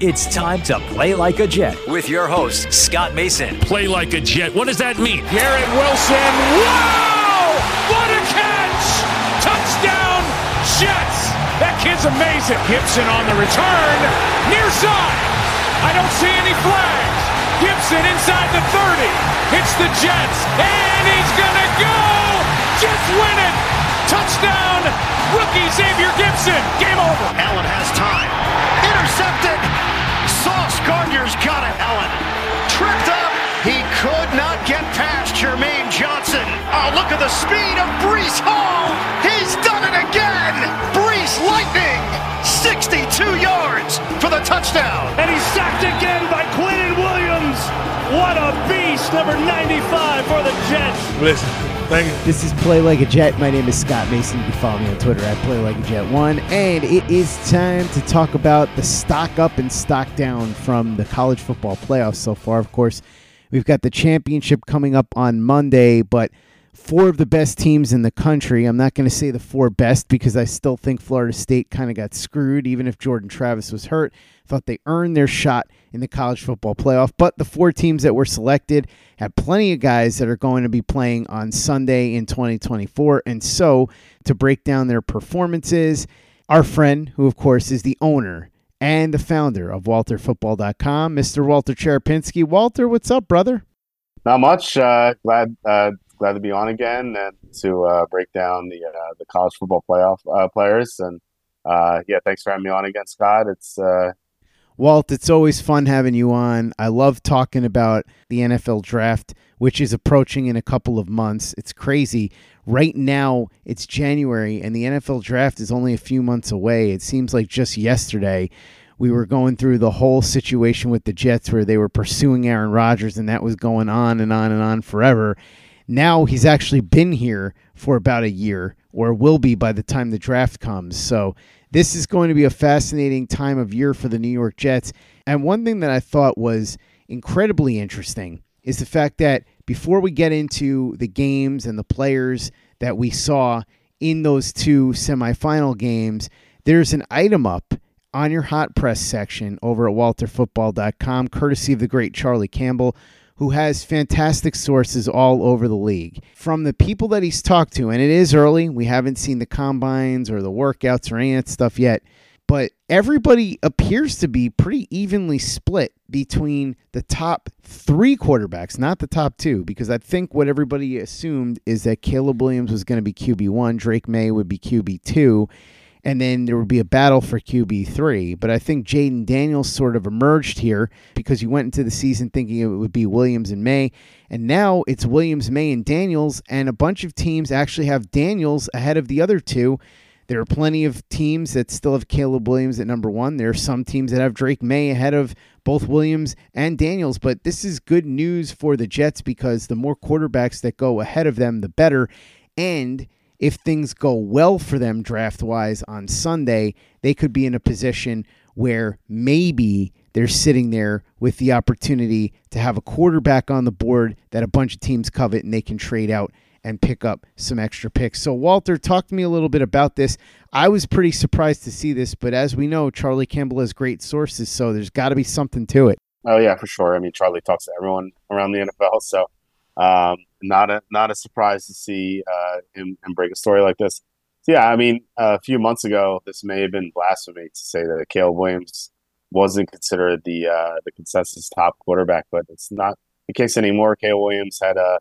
It's time to play like a Jet with your host, Scott Mason. Play like a Jet. What does that mean? Garrett Wilson. Wow! What a catch! Touchdown, Jets! That kid's amazing. Gipson on the return. Near side. I don't see any flags. Gipson inside the 30. Hits the Jets. And he's going to go! Jets win it! Touchdown! Rookie Xavier Gipson. Game over. Allen has time. Intercepted. Sauce Gardner's got it. Allen tripped up. He could not get past Jermaine Johnson. Oh, look at the speed of Breece Hall. He's done it again. Breece Lightning. 62 yards for the touchdown. And he's sacked again by Quinnen Williams. What a beast, number 95 for the Jets. Listen, thank you. This is Play Like a Jet. My name is Scott Mason. You can follow me on Twitter at Play Like a Jet One, and it is time to talk about the stock up and stock down from the college football playoffs so far. Of course, we've got the championship coming up on Monday, but four of the best teams in the country. I'm not going to say the four best because I still think Florida State kind of got screwed, even if Jordan Travis was hurt. I Thought they earned their shot in the college football playoff. But the four teams that were selected have plenty of guys that are going to be playing on Sunday in 2024. And so, to break down their performances, our friend, who of course is the owner and the founder of WalterFootball.com, Mr. Walter Cherepinsky. Walter, what's up, brother? Not much. Uh, glad uh, glad to be on again and to uh, break down the uh, the college football playoff uh, players. And uh, yeah, thanks for having me on again, Scott. It's uh, Walt, it's always fun having you on. I love talking about the NFL draft, which is approaching in a couple of months. It's crazy. Right now, it's January, and the NFL draft is only a few months away. It seems like just yesterday we were going through the whole situation with the Jets where they were pursuing Aaron Rodgers, and that was going on and on and on forever. Now he's actually been here for about a year, or will be by the time the draft comes. So this is going to be a fascinating time of year for the New York Jets. And one thing that I thought was incredibly interesting is the fact that before we get into the games and the players that we saw in those two semifinal games, there's an item up on your hot press section over at walterfootball.com, courtesy of the great Charlie Campbell, who has fantastic sources all over the league. From the people that he's talked to, and it is early, we haven't seen the combines or the workouts or any of that stuff yet, but everybody appears to be pretty evenly split between the top three quarterbacks, not the top two, because I think what everybody assumed is that Caleb Williams was going to be QB1, Drake Maye would be QB2 and then there would be a battle for QB3. But I think Jayden Daniels sort of emerged here because you went into the season thinking it would be Williams and Maye, and now it's Williams, Maye, and Daniels, and a bunch of teams actually have Daniels ahead of the other two. There are plenty of teams that still have Caleb Williams at number one. There are some teams that have Drake Maye ahead of both Williams and Daniels. But this is good news for the Jets because the more quarterbacks that go ahead of them, the better. And if things go well for them draft wise on Sunday, they could be in a position where maybe they're sitting there with the opportunity to have a quarterback on the board that a bunch of teams covet and they can trade out and pick up some extra picks. So, Walter, talk to me a little bit about this. I was pretty surprised to see this, but as we know, Charlie Campbell has great sources, so there's got to be something to it. Oh yeah, for sure. I mean, Charlie talks to everyone around the NFL, so um, not a not a surprise to see uh, him, him break a story like this. So, yeah, I mean, a few months ago, this may have been blasphemy to say that Caleb Williams wasn't considered the uh, the consensus top quarterback, but it's not the case anymore. Caleb Williams had a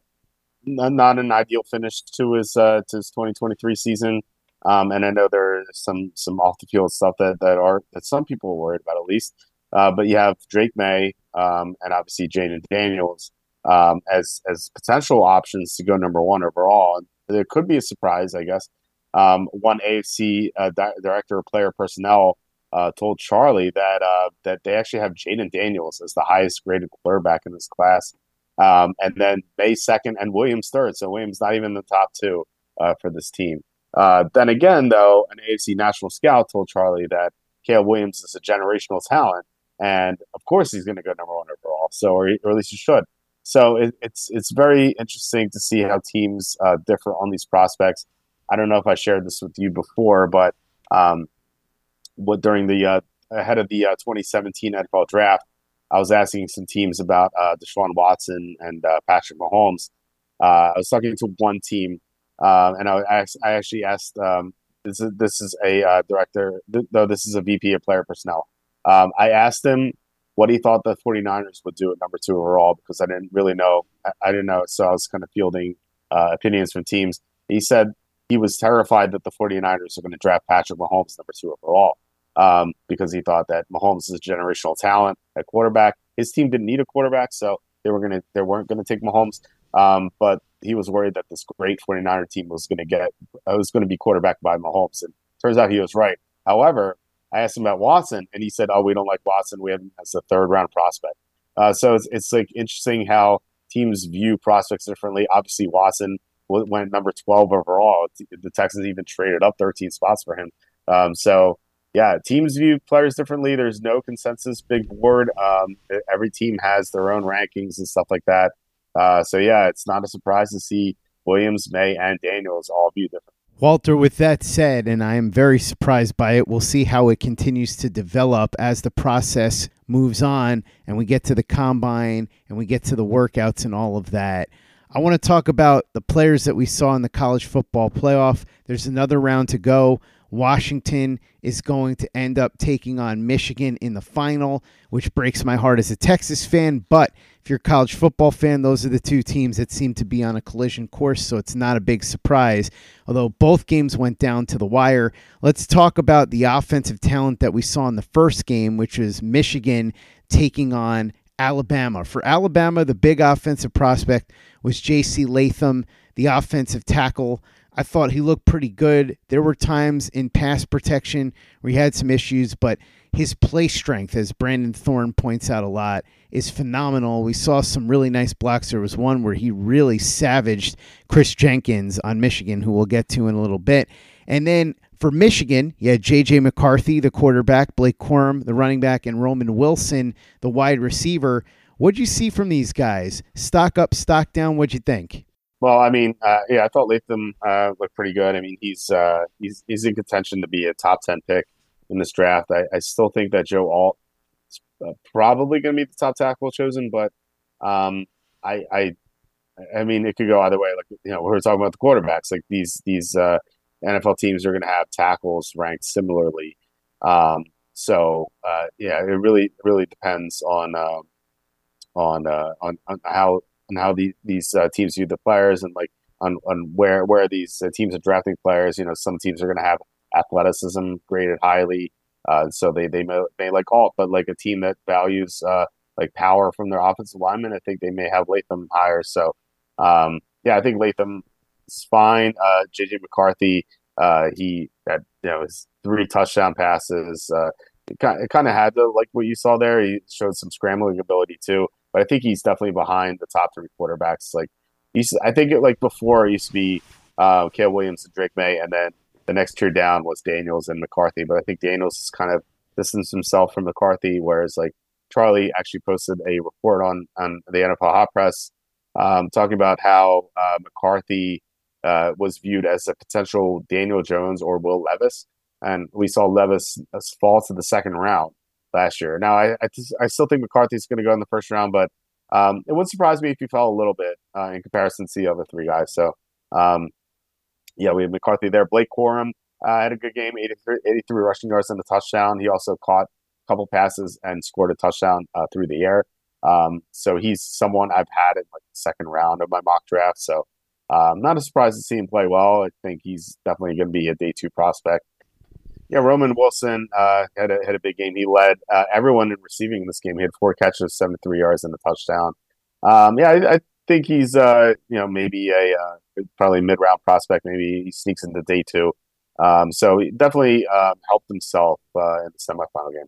not an ideal finish to his uh, to his 2023 season. Um, and I know there's some some off the field stuff that that are that some people are worried about at least. Uh, but you have Drake Maye um, and obviously Jayden Daniels um, as as potential options to go number one overall. And there could be a surprise, I guess. Um, one AFC uh, di- director of player personnel uh, told Charlie that uh, that they actually have Jayden Daniels as the highest graded quarterback in this class, um, and then Maye second and Williams third. So Williams not even in the top two uh, for this team. Uh, then again, though, an AFC national scout told Charlie that Caleb Williams is a generational talent, and of course he's going to go number one overall. So, or, or at least he should. So it, it's it's very interesting to see how teams uh, differ on these prospects. I don't know if I shared this with you before, but um, what during the uh, ahead of the uh, 2017 NFL draft, I was asking some teams about uh, Deshaun Watson and uh, Patrick Mahomes. Uh, I was talking to one team, uh, and I, I, actually asked um, this is this is a uh, director, though this is a VP of player personnel. Um, I asked him what he thought the 49ers would do at number two overall because I didn't really know. I, I didn't know, so I was kind of fielding uh, opinions from teams. He said he was terrified that the 49ers are going to draft Patrick Mahomes number two overall um, because he thought that Mahomes is a generational talent at quarterback. His team didn't need a quarterback, so they were gonna they weren't going to take Mahomes. Um, but he was worried that this great 49er team was going to get was going to be quarterbacked by Mahomes, and turns out he was right. However, I asked him about Watson, and he said, "Oh, we don't like Watson. We have him as a third round prospect." Uh, so it's it's like interesting how teams view prospects differently. Obviously, Watson went number twelve overall. The Texans even traded up thirteen spots for him. Um, so yeah, teams view players differently. There's no consensus big board. Um, every team has their own rankings and stuff like that. Uh, so yeah, it's not a surprise to see Williams, Maye, and Daniels all view different. Walter, with that said, and I am very surprised by it, we'll see how it continues to develop as the process moves on and we get to the combine and we get to the workouts and all of that. I want to talk about the players that we saw in the college football playoff. There's another round to go. Washington is going to end up taking on Michigan in the final, which breaks my heart as a Texas fan. But if you're a college football fan, those are the two teams that seem to be on a collision course, so it's not a big surprise. Although both games went down to the wire, let's talk about the offensive talent that we saw in the first game, which was Michigan taking on Alabama. For Alabama, the big offensive prospect was J.C. Latham, the offensive tackle. I thought he looked pretty good. There were times in pass protection where he had some issues, but his play strength, as Brandon Thorn points out a lot, is phenomenal. We saw some really nice blocks. There was one where he really savaged Kris Jenkins on Michigan, who we'll get to in a little bit. And then for Michigan, you had J.J. McCarthy, the quarterback, Blake Corum, the running back, and Roman Wilson, the wide receiver. What'd you see from these guys? Stock up, stock down. What'd you think? Well, I mean, uh, yeah, I thought Latham uh, looked pretty good. I mean, he's uh, he's he's in contention to be a top ten pick in this draft. I, I still think that Joe Alt is uh, probably going to be the top tackle chosen, but um, I, I I mean, it could go either way. Like you know, we are talking about the quarterbacks. Like these these uh, NFL teams are going to have tackles ranked similarly. Um, so uh, yeah, it really really depends on on, on on how on how the, these uh, teams view the players and like on, on where where these uh, teams are drafting players. You know, some teams are going to have athleticism graded highly, uh, so they they may, may like Alt, but like a team that values uh, like power from their offensive lineman, I think they may have Latham higher. So um, yeah, I think Latham is fine. Uh, JJ McCarthy, uh, he had you know his three touchdown passes. kind, it kind of had to like what you saw there. He showed some scrambling ability too but I think he's definitely behind the top three quarterbacks. Like, to, I think it like before it used to be uh, Caleb Williams and Drake Maye, and then the next tier down was Daniels and McCarthy. But I think Daniels has kind of distanced himself from McCarthy, whereas like Charlie actually posted a report on on the NFL Hot Press um, talking about how uh, McCarthy uh, was viewed as a potential Daniel Jones or Will Levis, and we saw Levis uh, fall to the second round last year. Now, I I, I still think McCarthy's going to go in the first round, but um, it wouldn't surprise me if he fell a little bit uh, in comparison to the other three guys. So, um, yeah, we have McCarthy there. Blake Corum uh, had a good game, 83, 83 rushing yards and a touchdown. He also caught a couple passes and scored a touchdown uh, through the air. Um, so he's someone I've had in like the second round of my mock draft. So um, not a surprise to see him play well. I think he's definitely going to be a day two prospect. Yeah, Roman Wilson uh, had a had a big game. He led uh, everyone in receiving in this game. He had four catches, seventy three yards, and a touchdown. Um, yeah, I, I, think he's uh, you know maybe a uh, probably mid round prospect. Maybe he sneaks into day two. Um, so he definitely um, helped himself uh, in the semifinal game.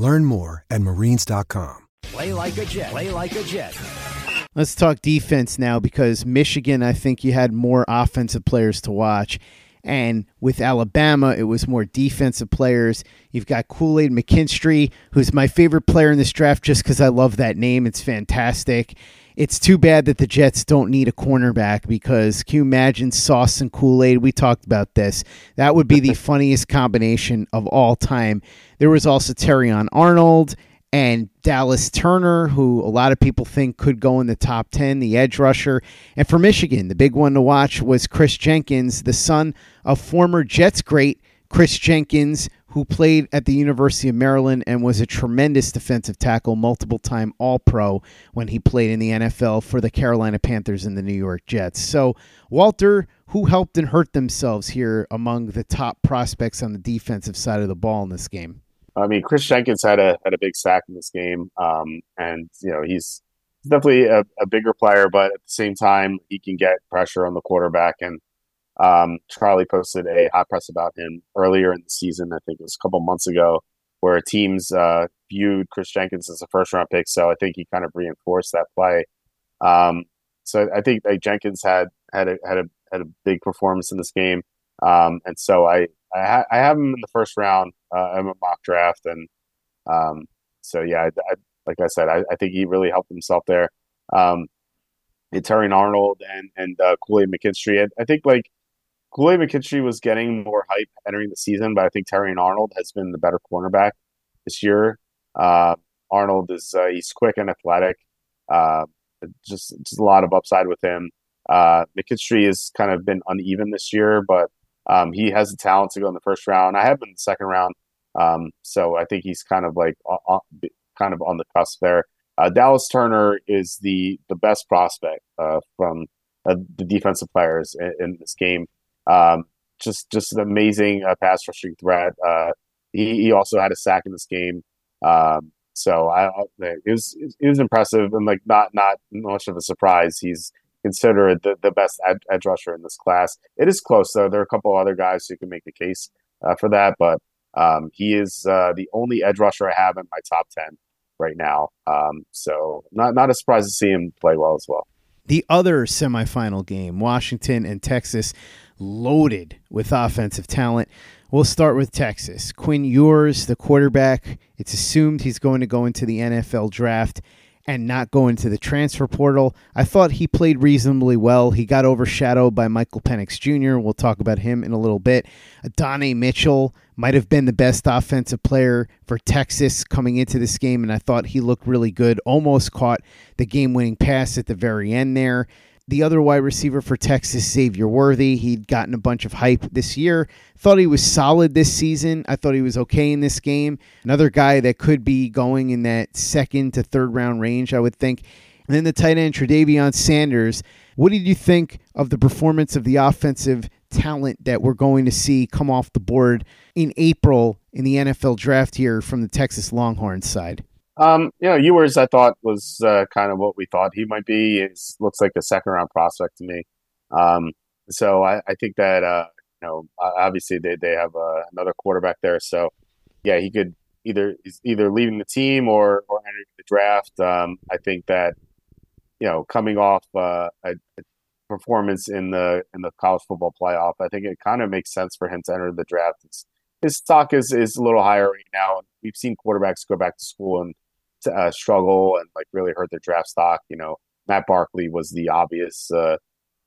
Learn more at marines.com. Play like a Jet. Play like a Jet. Let's talk defense now because Michigan, I think you had more offensive players to watch. And with Alabama, it was more defensive players. You've got Kool Aid McKinstry, who's my favorite player in this draft just because I love that name. It's fantastic. It's too bad that the Jets don't need a cornerback because can you imagine Sauce and Kool Aid? We talked about this. That would be the funniest combination of all time. There was also Terrion Arnold and Dallas Turner, who a lot of people think could go in the top 10, the edge rusher. And for Michigan, the big one to watch was Kris Jenkins, the son of former Jets great Kris Jenkins, who played at the University of Maryland and was a tremendous defensive tackle, multiple time All Pro when he played in the NFL for the Carolina Panthers and the New York Jets. So, Walter, who helped and hurt themselves here among the top prospects on the defensive side of the ball in this game? I mean, Kris Jenkins had a had a big sack in this game, um, and you know he's definitely a, a, bigger player, but at the same time he can get pressure on the quarterback. And um, Charlie posted a hot press about him earlier in the season. I think it was a couple months ago, where teams uh, viewed Kris Jenkins as a first round pick. So I think he kind of reinforced that play. Um, so I think like, Jenkins had had a had a had a big performance in this game, um, and so I I, ha- I have him in the first round. Uh, I'm a mock draft, and um, so yeah, I, I, like I said, I, I, think he really helped himself there. Um, and Terrion Arnold and and uh, Aid McKinstry. I, I, think like Aid McKinstry was getting more hype entering the season, but I think Terrion Arnold has been the better cornerback this year. Uh, Arnold is uh, he's quick and athletic. Uh, just just a lot of upside with him. Uh, McKinstry has kind of been uneven this year, but um, he has the talent to go in the first round. I have him in the second round, um, so I think he's kind of like uh, kind of on the cusp there. Uh, Dallas Turner is the the best prospect uh, from uh, the defensive players in, in this game. Um, just just an amazing uh, pass rushing threat. Uh, he, he also had a sack in this game. Um, so I, it was it was impressive and like not not much of a surprise. He's considered the, the best ed- edge rusher in this class. It is close though. There are a couple other guys who can make the case uh, for that, but um, he is uh, the only edge rusher I have in my top ten right now. Um, so not not a surprise to see him play well as well. The other semifinal game, Washington and Texas, loaded with offensive talent. We'll start with Texas. Quinn Ewers, the quarterback. It's assumed he's going to go into the NFL draft and not go into the transfer portal. I thought he played reasonably well. He got overshadowed by Michael Penix Jr. We'll talk about him in a little bit. Adonai Mitchell might have been the best offensive player for Texas coming into this game, and I thought he looked really good. Almost caught the game winning pass at the very end there the other wide receiver for Texas, Xavier Worthy. He'd gotten a bunch of hype this year. Thought he was solid this season. I thought he was okay in this game. Another guy that could be going in that second to third round range, I would think. And then the tight end, Tre'Davion Sanders. What did you think of the performance of the offensive talent that we're going to see come off the board in April in the NFL draft here from the Texas Longhorns side? Um, you know, Ewers, I thought was uh, kind of what we thought he might be. He looks like a second round prospect to me. Um, so I, I, think that uh, you know, obviously they they have uh, another quarterback there. So yeah, he could either he's either leaving the team or or entering the draft. Um, I think that you know, coming off uh, a, a performance in the in the college football playoff, I think it kind of makes sense for him to enter the draft. It's, his stock is is a little higher right now. We've seen quarterbacks go back to school and uh, struggle and like really hurt their draft stock. You know, Matt Barkley was the obvious uh,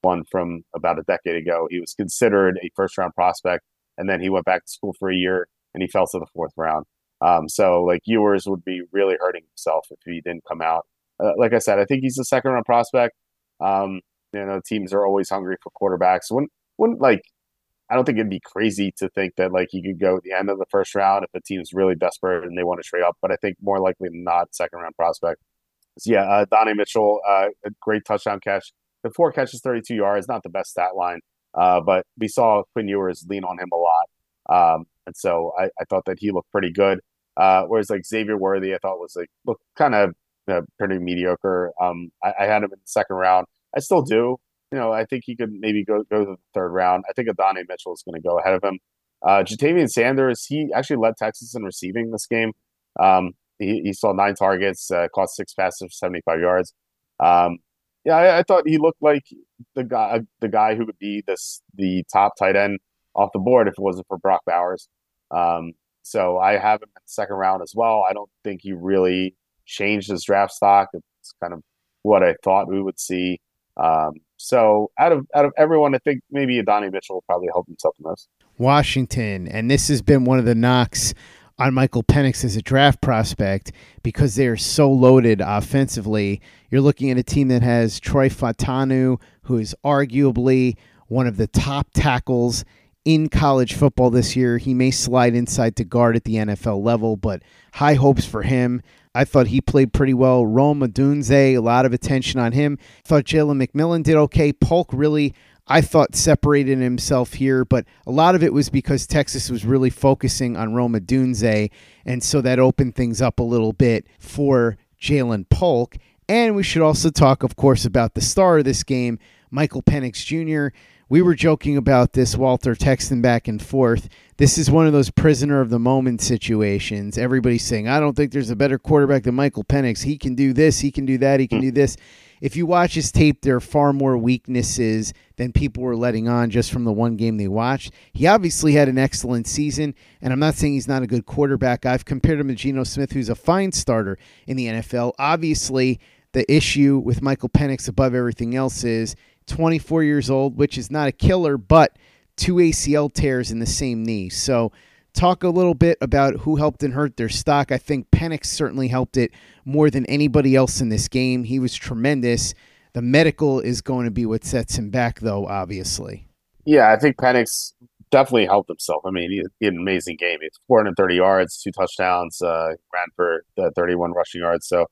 one from about a decade ago. He was considered a first round prospect, and then he went back to school for a year and he fell to the fourth round. Um, so like Ewers would be really hurting himself if he didn't come out. Uh, like I said, I think he's a second round prospect. Um, you know, teams are always hungry for quarterbacks. Wouldn't wouldn't like I don't think it'd be crazy to think that like he could go at the end of the first round if the team's really desperate and they want to trade up. But I think more likely than not, second round prospect. So yeah, uh, Donnie Mitchell, uh, a great touchdown catch. The four catches, 32 yards, not the best stat line, uh, but we saw Quinn Ewers lean on him a lot. Um, and so I, I, thought that he looked pretty good. Uh, whereas like Xavier Worthy, I thought was like looked kind of uh, pretty mediocre. Um, I, I, had him in the second round. I still do you know, I think he could maybe go go to the third round. I think Adonai Mitchell is going to go ahead of him. Uh, Ja'Tavion Sanders, he actually led Texas in receiving this game. Um, he, he saw nine targets, uh, caught six passes for 75 yards. Um, yeah, I, I, thought he looked like the guy the guy who would be this the top tight end off the board if it wasn't for Brock Bowers. Um, so I have him in the second round as well. I don't think he really changed his draft stock. It's kind of what I thought we would see. Um, so out of out of everyone, I think maybe Adonai Mitchell will probably help himself the most. Washington, and this has been one of the knocks on Michael Penix as a draft prospect because they are so loaded offensively. You're looking at a team that has Troy Fautanu, who is arguably one of the top tackles in college football this year. He may slide inside to guard at the NFL level, but high hopes for him. I thought he played pretty well. Roma Odunze, a lot of attention on him. Thought Jalen McMillan did okay. Polk really, I thought, separated himself here, but a lot of it was because Texas was really focusing on Roma Odunze, and so that opened things up a little bit for Ja'Lynn Polk. And we should also talk, of course, about the star of this game, Michael Penix Jr we were joking about this, Walter, texting back and forth. This is one of those prisoner of the moment situations. Everybody's saying, I don't think there's a better quarterback than Michael Penix. He can do this, he can do that, he can do hmm. this. If you watch his tape, there are far more weaknesses than people were letting on just from the one game they watched. He obviously had an excellent season, and I'm not saying he's not a good quarterback. I've compared him to Geno Smith, who's a fine starter in the NFL. Obviously, the issue with Michael Penix above everything else is 24 years old, which is not a killer, but two ACL tears in the same knee. So, talk a little bit about who helped and hurt their stock. I think Penix certainly helped it more than anybody else in this game. He was tremendous. The medical is going to be what sets him back, though, obviously. Yeah, I think Penix definitely helped himself. I mean, he, had an amazing game. He had 430 yards, two touchdowns, uh, ran for uh, 31 rushing yards. So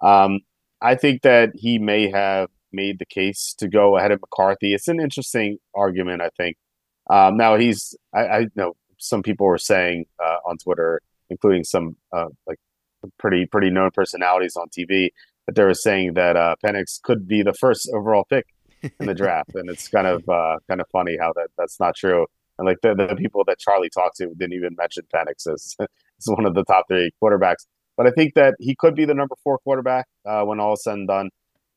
Um, I think that he may have made the case to go ahead of McCarthy. It's an interesting argument, I think. Um, now he's, I, I know some people were saying uh, on Twitter, including some uh, like pretty pretty known personalities on TV, that they were saying that uh, Penix could be the first overall pick in the draft, and it's kind of uh, kind of funny how that that's not true. And like the, the people that Charlie talked to didn't even mention Penix as, as one of the top three quarterbacks. But I think that he could be the number four quarterback uh, when all is said and done.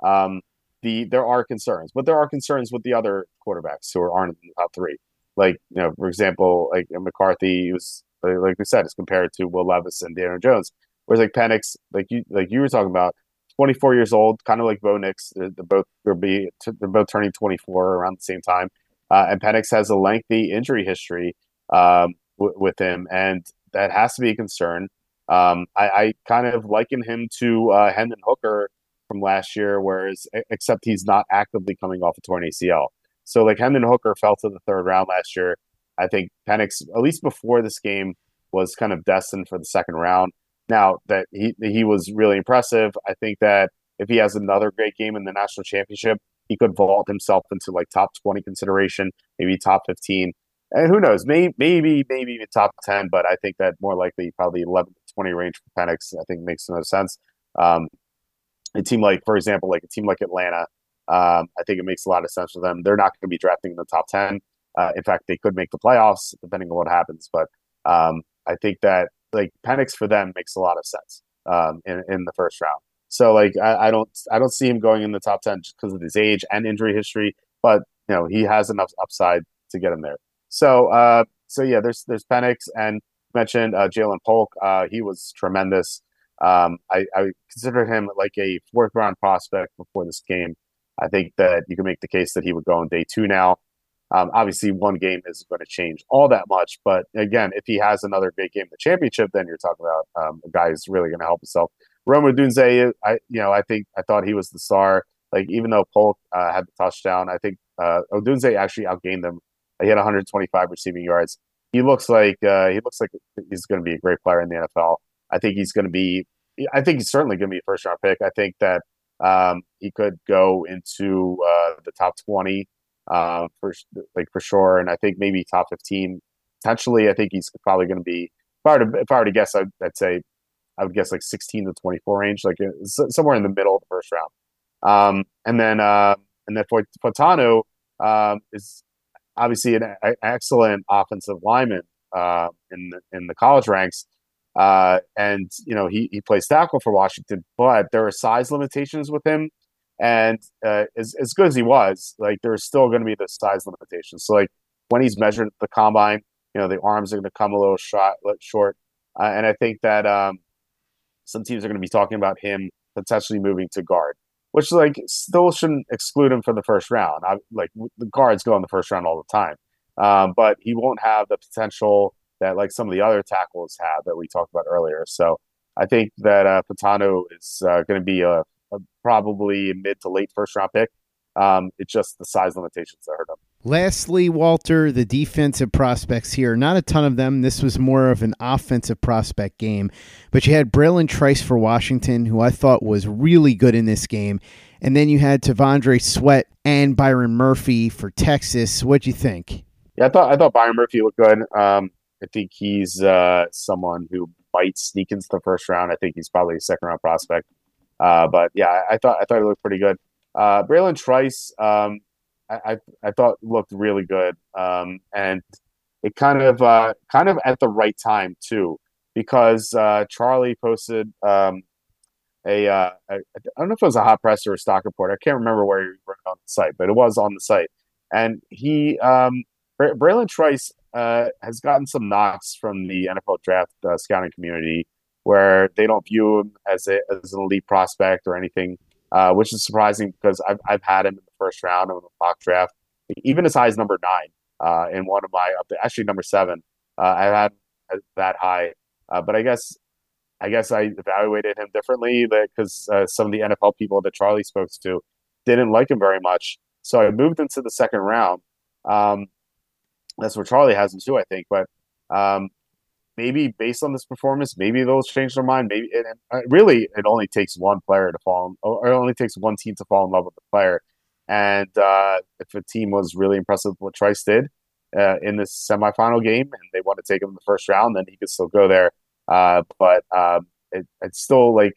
Um, the there are concerns, but there are concerns with the other quarterbacks who aren't in the top three. Like you know, for example, like McCarthy was like we said, is compared to Will Levis and Daniel Jones. Whereas like Penix, like you like you were talking about, 24 years old, kind of like Bo Nix. They're, they're both they're, be, they're both turning 24 around the same time. Uh, and Penix has a lengthy injury history um, w- with him, and that has to be a concern. Um, I, I, kind of liken him to uh, Hendon Hooker from last year, whereas except he's not actively coming off a torn ACL. So like Hendon Hooker fell to the third round last year. I think Penix, at least before this game, was kind of destined for the second round. Now that he he was really impressive, I think that if he has another great game in the national championship, he could vault himself into like top twenty consideration, maybe top fifteen, and who knows, maybe maybe maybe top ten. But I think that more likely probably eleven to twenty range for Penix. I think makes no sense. Um, a team like, for example, like a team like Atlanta, um, I think it makes a lot of sense for them. They're not going to be drafting in the top ten. Uh, in fact, they could make the playoffs depending on what happens. But um, I think that like Penix for them makes a lot of sense um, in in the first round. So like I, I don't I don't see him going in the top ten just because of his age and injury history, but you know he has enough upside to get him there. So uh, so yeah, there's there's Penix and mentioned uh, Ja'Lynn Polk. Uh, he was tremendous. Um, I, I consider him like a fourth round prospect before this game. I think that you can make the case that he would go on day two now. Um, obviously, one game isn't going to change all that much, but again, if he has another big game in the championship, then you're talking about um, a guy who's really going to help himself. Rome Odunze, I you know I think I thought he was the star. Like even though Polk uh, had the touchdown, I think uh, Odunze actually outgained them. He had 125 receiving yards. He looks like uh, he looks like he's going to be a great player in the NFL. I think he's going to be. I think he's certainly going to be a first round pick. I think that um, he could go into uh, the top 20 uh, for like for sure. And I think maybe top fifteen potentially. I think he's probably going to be. If I, were to, if I were to guess, I'd, I'd, say I would guess like sixteen to twenty four range, like uh, somewhere in the middle of the first round. Um, and then uh, and then for Fautanu um, is obviously an excellent offensive lineman uh, in the, in the college ranks. Uh, and you know he, he plays tackle for Washington, but there are size limitations with him. And uh, as, as good as he was, like there's still going to be the size limitations. So like when he's measured the combine, you know the arms are going to come a little short. short. Uh, and I think that um, some teams are going to be talking about him potentially moving to guard, which like still shouldn't exclude him from the first round. I, like the guards go in the first round all the time, um, but he won't have the potential that like some of the other tackles have that we talked about earlier. So I think that uh, Fautanu is uh, going to be a probably mid to late first round pick. Um, it's just the size limitations that hurt him. Lastly, Walter, the defensive prospects here, not a ton of them. This was more of an offensive prospect game. But you had Bralen Trice for Washington, who I thought was really good in this game. And then you had T'Vondre Sweat and Byron Murphy for Texas. What'd you think? Yeah, I thought I thought Byron Murphy looked good. Um, I think he's uh, someone who might sneak into the first round. I think he's probably a second round prospect. Uh, but yeah, I, thought I thought it looked pretty good. Uh, Bralen Trice, um, I, I, I thought looked really good, um, and it kind of uh, kind of at the right time too, because uh, Charlie posted um, a, uh, don't know if it was a hot press or a stock report. I can't remember where he wrote on the site, but it was on the site, and he um, Bralen Trice uh, has gotten some knocks from the NFL draft uh, scouting community where they don't view him as, a, as an elite prospect or anything, uh, which is surprising because I've, I've had him in the first round of the mock draft, even as high as number nine uh, in one of my actually number seven. Uh, I had that high, uh, but I guess I guess I evaluated him differently because uh, some of the NFL people that Charlie spoke to didn't like him very much. So I moved into the second round. Um, that's where Charlie has him too, I think. But um, maybe based on this performance, maybe they'll change their mind. Maybe it, it, really, it only takes one player to fall, in, or it only takes one team to fall in love with the player. And uh, if a team was really impressive with what Trice did uh, in this semifinal game, and they want to take him in the first round, then he could still go there. Uh, but um, it, it's still like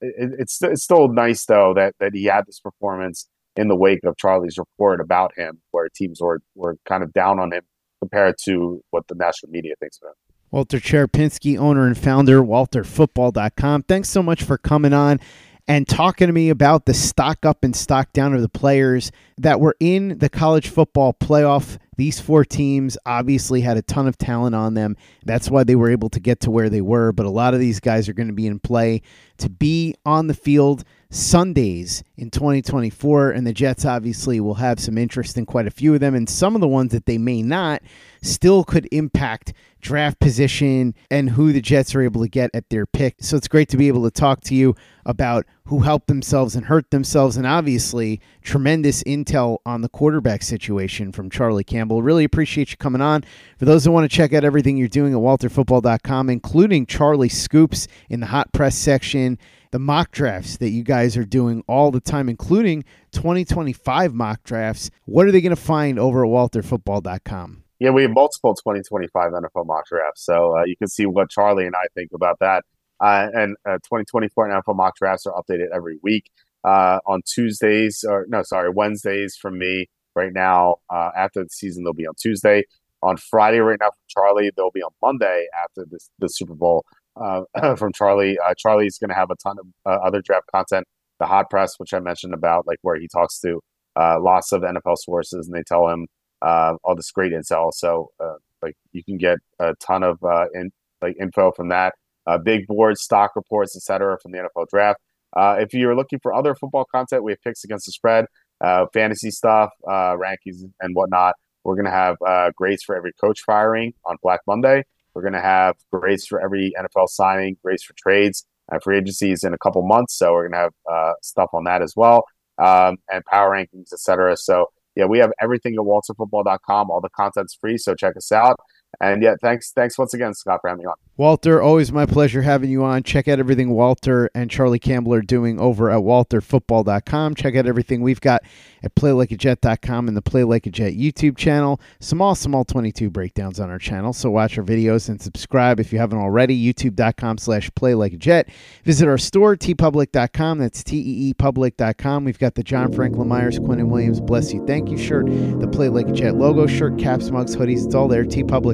it, it's it's still nice though that that he had this performance in the wake of Charlie's report about him, where teams were were kind of down on him compared to what the national media thinks of him. Walter Cherepinsky, owner and founder, WalterFootball.com. Thanks so much for coming on and talking to me about the stock up and stock down of the players that were in the college football playoff. These four teams obviously had a ton of talent on them. That's why they were able to get to where they were. But a lot of these guys are going to be in play to be on the field Sundays in 2024. And the Jets obviously will have some interest in quite a few of them. And some of the ones that they may not still could impact draft position and who the Jets are able to get at their pick. So it's great to be able to talk to you about who helped themselves and hurt themselves. And obviously, tremendous intel on the quarterback situation from Charlie Campbell. Really appreciate you coming on. For those who want to check out everything you're doing at walterfootball.com, including Charlie Scoops in the hot press section the mock drafts that you guys are doing all the time, including 2025 mock drafts. What are they going to find over at walterfootball.com? Yeah, we have multiple 2025 NFL mock drafts. So uh, you can see what Charlie and I think about that. Uh, and uh, 2024 NFL mock drafts are updated every week uh, on Tuesdays, or no, sorry, Wednesdays from me right now. Uh, after the season, they'll be on Tuesday. On Friday, right now from Charlie, they'll be on Monday after this, the Super Bowl uh, from Charlie. Charlie's going to have a ton of other draft content. The hot press, which I mentioned about, like where he talks to lots of NFL sources and they tell him uh, all this great intel. So uh, like you can get a ton of in, like info from that. big boards, stock reports, etc. from the NFL draft. if you're looking for other football content, we have picks against the spread, fantasy stuff, rankings, and whatnot. We're going to have grades for every coach firing on Black Monday. We're going to have grades for every NFL signing, grades for trades, and free agencies in a couple months. So we're going to have uh, stuff on that as well, um, and power rankings, etc. So yeah, we have everything at walterfootball.com. All the content's free, so check us out. And yeah, thanks, thanks once again, Scott, for having me on. Walter, always my pleasure having you on. Check out everything Walter and Charlie Campbell are doing over at walterfootball.com. Check out everything we've got at playlikeajet.com and the Play Like a Jet YouTube channel. Some awesome all 22 breakdowns on our channel, so watch our videos and subscribe if you haven't already. YouTube.com slash Play Like a Jet. Visit our store, teepublic.com. That's T-E-E-public.com. We've got the John Franklin Myers, Quinnen Williams, Bless You, Thank You shirt, the Play Like a Jet logo shirt, caps, mugs, hoodies. It's all there,